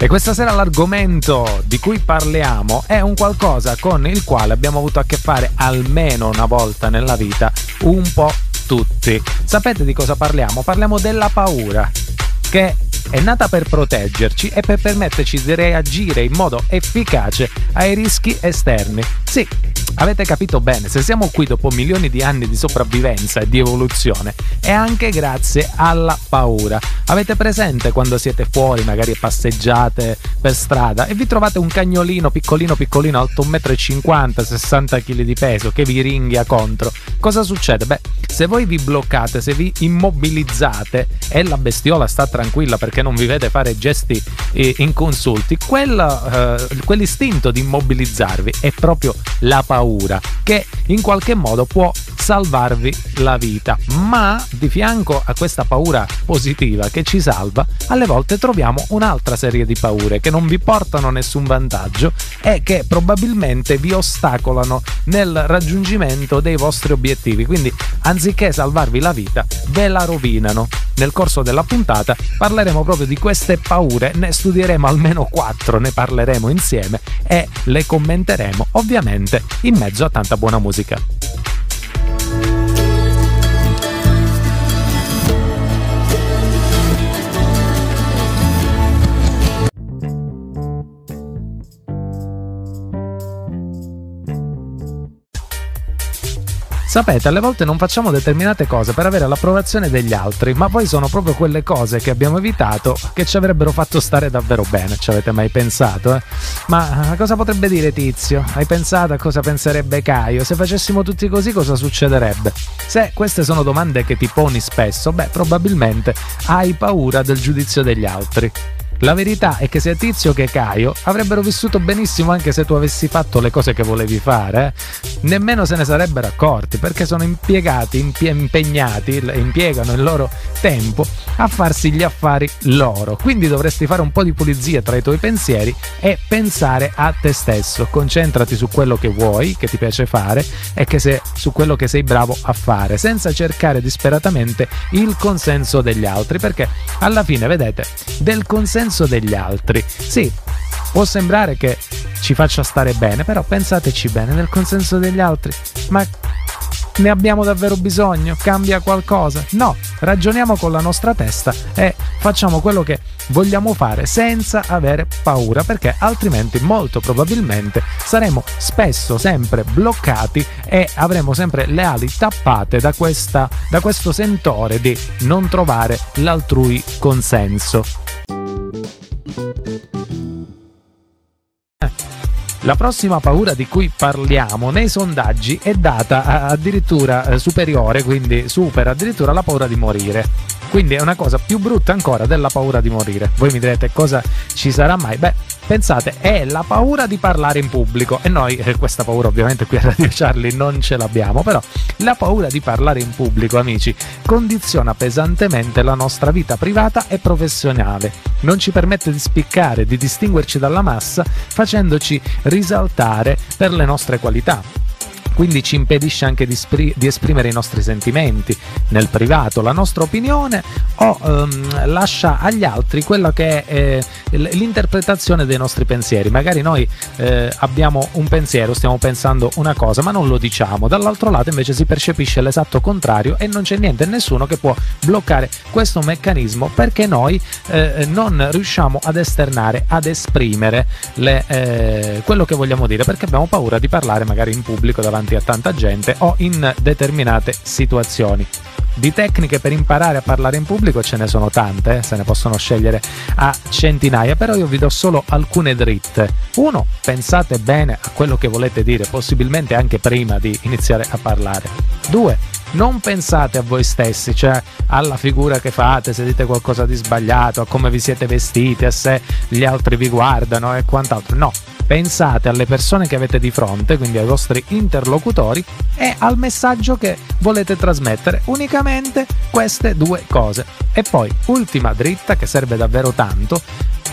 E questa sera l'argomento di cui parliamo è un qualcosa con il quale abbiamo avuto a che fare almeno una volta nella vita, un po' tutti. Sapete di cosa parliamo? Parliamo della paura, che è nata per proteggerci e per permetterci di reagire in modo efficace ai rischi esterni. Sì, avete capito bene, se siamo qui dopo milioni di anni di sopravvivenza e di evoluzione, è anche grazie alla paura. Avete presente quando siete fuori, magari passeggiate per strada e vi trovate un cagnolino piccolino piccolino alto 1,50 m, 60 kg di peso che vi ringhia contro? Cosa succede? Beh, se voi vi bloccate, se vi immobilizzate e la bestiola sta tranquilla perché non vi vede fare gesti eh, inconsulti, quella, eh, quell'istinto di immobilizzarvi è proprio la paura che in qualche modo può salvarvi la vita. Ma di fianco a questa paura positiva che ci salva, alle volte troviamo un'altra serie di paure che non vi portano nessun vantaggio e che probabilmente vi ostacolano nel raggiungimento dei vostri obiettivi. Quindi anziché salvarvi la vita, ve la rovinano. Nel corso della puntata parleremo proprio di queste paure, ne studieremo almeno quattro, ne parleremo insieme e le commenteremo ovviamente in mezzo a tanta buona musica. Sapete, alle volte non facciamo determinate cose per avere l'approvazione degli altri, ma poi sono proprio quelle cose che abbiamo evitato che ci avrebbero fatto stare davvero bene. Ci avete mai pensato? Eh? Ma cosa potrebbe dire Tizio? Hai pensato a cosa penserebbe Caio? Se facessimo tutti così cosa succederebbe? Se queste sono domande che ti poni spesso, beh, probabilmente hai paura del giudizio degli altri. La verità è che sia Tizio che Caio avrebbero vissuto benissimo anche se tu avessi fatto le cose che volevi fare. Eh? Nemmeno se ne sarebbero accorti perché sono impiegati, impie- impegnati, impiegano il loro tempo a farsi gli affari loro. Quindi dovresti fare un po' di pulizia tra i tuoi pensieri e pensare a te stesso. Concentrati su quello che vuoi, che ti piace fare e che sei, su quello che sei bravo a fare, senza cercare disperatamente il consenso degli altri. Perché alla fine, vedete, del consenso senso degli altri. Sì, può sembrare che ci faccia stare bene, però pensateci bene nel consenso degli altri. Ma ne abbiamo davvero bisogno? Cambia qualcosa? No, ragioniamo con la nostra testa e facciamo quello che vogliamo fare senza avere paura, perché altrimenti molto probabilmente saremo spesso sempre bloccati e avremo sempre le ali tappate da, questa, da questo sentore di non trovare l'altrui consenso. La prossima paura di cui parliamo nei sondaggi è data addirittura eh, superiore, quindi supera addirittura la paura di morire. Quindi è una cosa più brutta ancora della paura di morire. Voi mi direte cosa ci sarà mai? Beh, pensate, è la paura di parlare in pubblico. E noi eh, questa paura ovviamente qui a Radio Charlie non ce l'abbiamo, però la paura di parlare in pubblico, amici, condiziona pesantemente la nostra vita privata e professionale. Non ci permette di spiccare, di distinguerci dalla massa, facendoci risaltare per le nostre qualità quindi ci impedisce anche di, espr- di, esprimere i nostri sentimenti nel privato, la nostra opinione o ehm, lascia agli altri quella che è eh, l'interpretazione dei nostri pensieri. Magari noi eh, abbiamo un pensiero, stiamo pensando una cosa, ma non lo diciamo, dall'altro lato invece si percepisce l'esatto contrario e non c'è niente nessuno che può bloccare questo meccanismo perché noi eh, non riusciamo ad esternare, ad esprimere le, eh, quello che vogliamo dire perché abbiamo paura di parlare magari in pubblico davanti davanti a tanta gente o in determinate situazioni. Di tecniche per imparare a parlare in pubblico ce ne sono tante, eh? se ne possono scegliere a centinaia, però io vi do solo alcune dritte. Uno, pensate bene a quello che volete dire, possibilmente anche prima di iniziare a parlare. Due, non pensate a voi stessi, cioè alla figura che fate, se dite qualcosa di sbagliato, a come vi siete vestiti, a se gli altri vi guardano e quant'altro. No, pensate alle persone che avete di fronte, quindi ai vostri interlocutori e al messaggio che volete trasmettere. Unicamente queste due cose. E poi, ultima dritta che serve davvero tanto,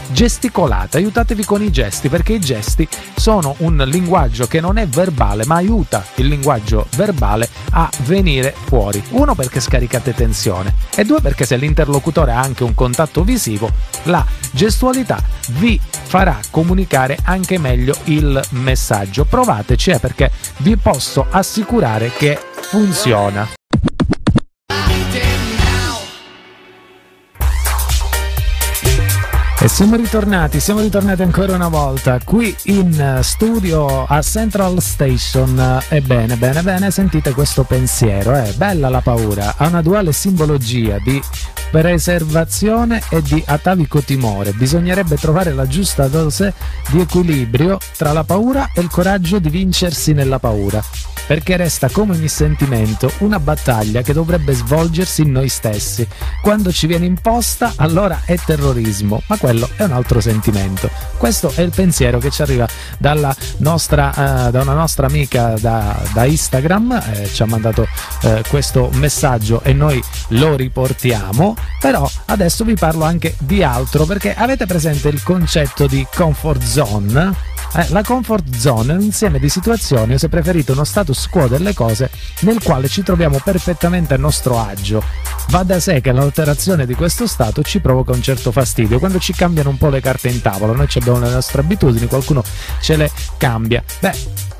gesticolate, aiutatevi con i gesti perché i gesti sono un linguaggio che non è verbale ma aiuta il linguaggio verbale a venire fuori. Uno perché scaricate tensione e due perché se l'interlocutore ha anche un contatto visivo, la gestualità vi farà comunicare anche meglio il messaggio. Provateci eh, perché vi posso assicurare che funziona. E siamo ritornati, siamo ritornati ancora una volta qui in studio a Central Station. Ebbene, bene, bene, sentite questo pensiero, è eh? bella la paura, ha una duale simbologia di preservazione e di atavico timore. Bisognerebbe trovare la giusta dose di equilibrio tra la paura e il coraggio di vincersi nella paura perché resta come ogni sentimento una battaglia che dovrebbe svolgersi in noi stessi. Quando ci viene imposta, allora è terrorismo, ma quello è un altro sentimento. Questo è il pensiero che ci arriva nostra, uh, da una nostra amica da, da Instagram, eh, ci ha mandato uh, questo messaggio e noi lo riportiamo, però adesso vi parlo anche di altro perché avete presente il concetto di comfort zone? Eh, la comfort zone è un insieme di situazioni, o se preferite uno status quo delle cose, nel quale ci troviamo perfettamente a nostro agio. Va da sé che l'alterazione di questo stato ci provoca un certo fastidio. Quando ci cambiano un po' le carte in tavola, noi abbiamo le nostre abitudini, qualcuno ce le cambia. Beh,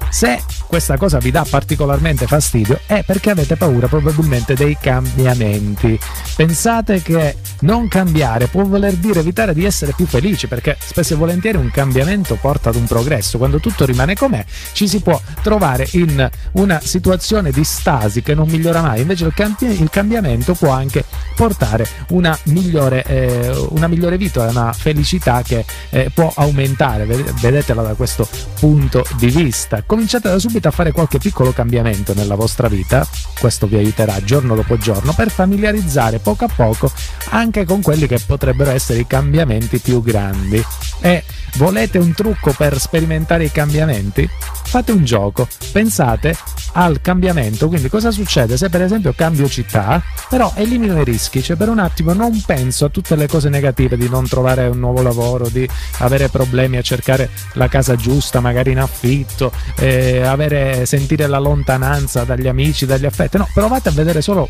se questa cosa vi dà particolarmente fastidio è perché avete paura probabilmente dei cambiamenti. Pensate che non cambiare può voler dire evitare di essere più felici perché spesso e volentieri un cambiamento porta ad un progresso. Quando tutto rimane com'è ci si può trovare in una situazione di stasi che non migliora mai. Invece il, cambi- il cambiamento può anche portare una migliore, eh, una migliore vita, una felicità che eh, può aumentare. Vedetela da questo punto di vista. Cominciate da subito a fare qualche piccolo cambiamento nella vostra vita, questo vi aiuterà giorno dopo giorno per familiarizzare poco a poco anche con quelli che potrebbero essere i cambiamenti più grandi. E volete un trucco per sperimentare i cambiamenti? Fate un gioco, pensate al cambiamento, quindi cosa succede se per esempio cambio città, però elimino i rischi, cioè per un attimo non penso a tutte le cose negative di non trovare un nuovo lavoro, di avere problemi a cercare la casa giusta, magari in affitto, eh, avere, sentire la lontananza dagli amici, dagli affetti, no, provate a vedere solo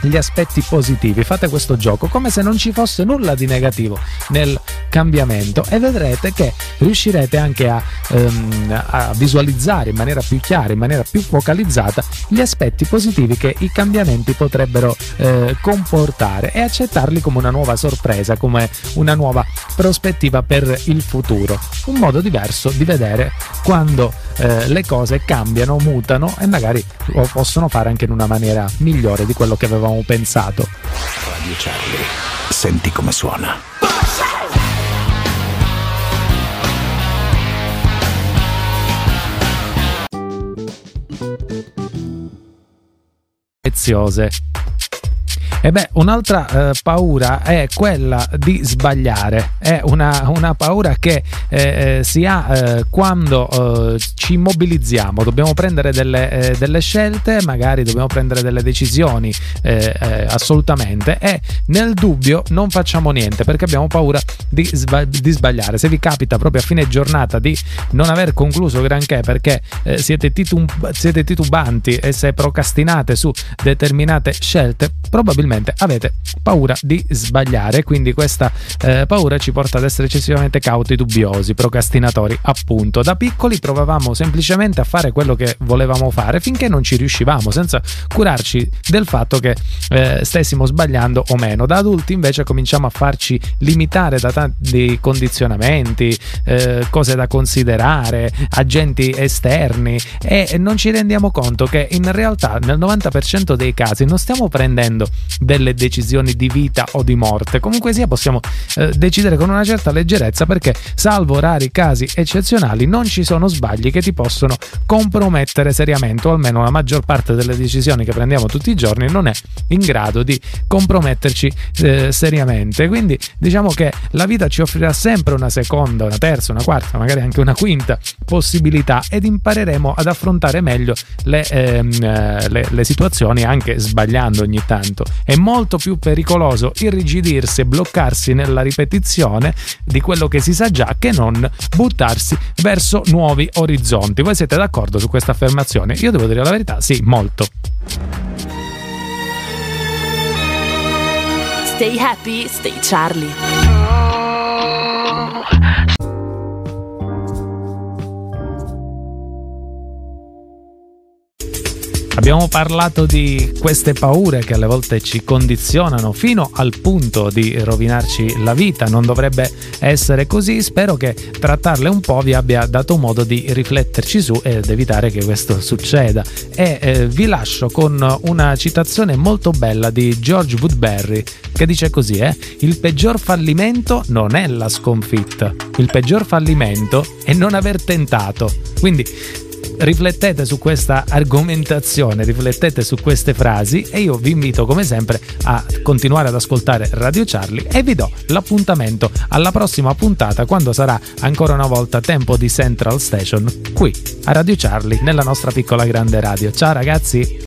gli aspetti positivi, fate questo gioco come se non ci fosse nulla di negativo nel cambiamento e vedrete che riuscirete anche a, ehm, a visualizzare in maniera più chiara, in maniera più focalizzata gli aspetti positivi che i cambiamenti potrebbero eh, comportare e accettarli come una nuova sorpresa, come una nuova prospettiva per il futuro, un modo diverso di vedere quando eh, le cose cambiano, mutano e magari lo possono fare anche in una maniera migliore di quello che avevamo pensato. Radio Charlie, senti come suona. Preziose. E beh, un'altra eh, paura è quella di sbagliare, è una, una paura che eh, eh si ha eh, quando eh, ci immobilizziamo, dobbiamo prendere delle, eh, delle, scelte, magari dobbiamo prendere delle decisioni assolutamente e nel dubbio non facciamo niente perché abbiamo paura di, sba- di, sbagliare. Se vi capita proprio a fine giornata di non aver concluso granché perché siete, titum- siete titubanti e se procrastinate su determinate scelte, probabilmente avete paura di sbagliare, quindi questa eh, paura ci porta ad essere eccessivamente cauti, dubbiosi, procrastinatori. Appunto, da piccoli provavamo semplicemente a fare quello che volevamo fare finché non ci riuscivamo, senza curarci del fatto che eh, stessimo sbagliando o meno. Da adulti invece cominciamo a farci limitare da tanti condizionamenti, eh, cose da considerare, agenti esterni e non ci rendiamo conto che in realtà nel 90% dei casi non stiamo prendendo delle decisioni di vita o di morte. Comunque sia, possiamo eh, decidere con una certa leggerezza perché, salvo rari casi eccezionali, non ci sono sbagli che ti possono compromettere seriamente, o almeno la maggior parte delle decisioni che prendiamo tutti i giorni non è in grado di comprometterci eh, seriamente. Quindi diciamo che la vita ci offrirà sempre una seconda, una terza, una quarta, magari anche una quinta possibilità ed impareremo ad affrontare meglio le, ehm, eh, le, le situazioni anche sbagliando ogni tanto È molto più pericoloso irrigidirsi e bloccarsi nella ripetizione di quello che si sa già che non buttarsi verso nuovi orizzonti. Voi siete d'accordo su questa affermazione? Io devo dire la verità, sì, molto. Stay happy, stay Charlie. Abbiamo parlato di queste paure che alle volte ci condizionano fino al punto di rovinarci la vita. Non dovrebbe essere così. Spero che trattarle un po' vi abbia dato modo di rifletterci su ed evitare che questo succeda. E eh, vi lascio con una citazione molto bella di George Woodberry che dice così: eh, Il peggior fallimento non è la sconfitta, il peggior fallimento è non aver tentato. Quindi riflettete su questa argomentazione, riflettete su queste frasi e io vi invito come sempre a continuare ad ascoltare Radio Charlie e vi do l'appuntamento alla prossima puntata quando sarà ancora una volta tempo di Central Station qui a Radio Charlie nella nostra piccola grande radio. Ciao ragazzi!